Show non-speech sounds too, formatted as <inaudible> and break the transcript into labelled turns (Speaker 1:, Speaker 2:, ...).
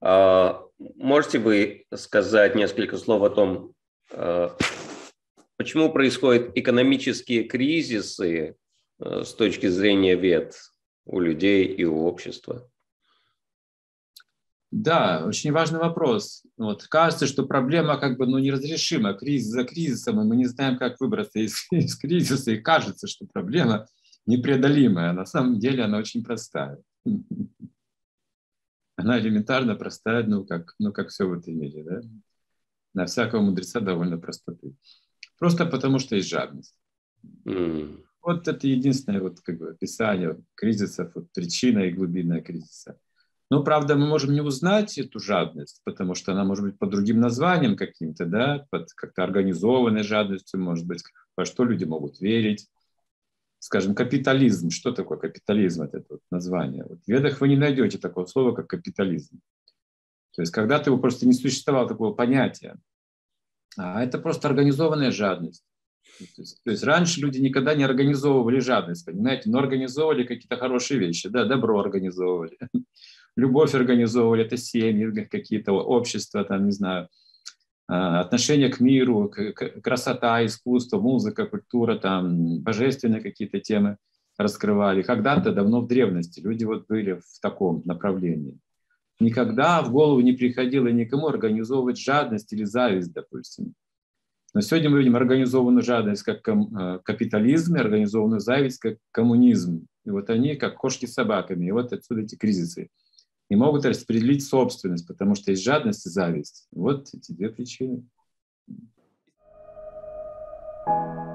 Speaker 1: А, можете вы сказать несколько слов о том, а, почему происходят экономические кризисы а, с точки зрения вет у людей и у общества?
Speaker 2: Да, очень важный вопрос. Вот, кажется, что проблема как бы ну, неразрешима, кризис за кризисом, и мы не знаем, как выбраться из, <laughs> из кризиса, и кажется, что проблема непреодолимая. На самом деле она очень простая. Она элементарно простая, ну как, ну, как все в этом мире. Да? На всякого мудреца довольно простоты. Просто потому, что есть жадность. Mm. Вот это единственное вот, как бы, описание кризисов, вот, причина и глубинная кризиса. Но, правда, мы можем не узнать эту жадность, потому что она может быть под другим названием каким-то, да, под как-то организованной жадностью, может быть, во что люди могут верить. Скажем, капитализм. Что такое капитализм? Это, вот название. Вот в ведах вы не найдете такого слова, как капитализм. То есть когда-то его просто не существовало такого понятия. А это просто организованная жадность. То есть, то есть раньше люди никогда не организовывали жадность, понимаете, но организовывали какие-то хорошие вещи, да, добро организовывали, <laughs> любовь организовывали, это семьи, какие-то общества, там, не знаю, отношение к миру, красота, искусство, музыка, культура, там, божественные какие-то темы раскрывали. Когда-то давно в древности люди вот были в таком направлении. Никогда в голову не приходило никому организовывать жадность или зависть, допустим. Но сегодня мы видим организованную жадность как э, капитализм, и организованную зависть как коммунизм. И вот они как кошки с собаками. И вот отсюда эти кризисы не могут распределить собственность, потому что есть жадность и зависть. Вот эти две причины. thank you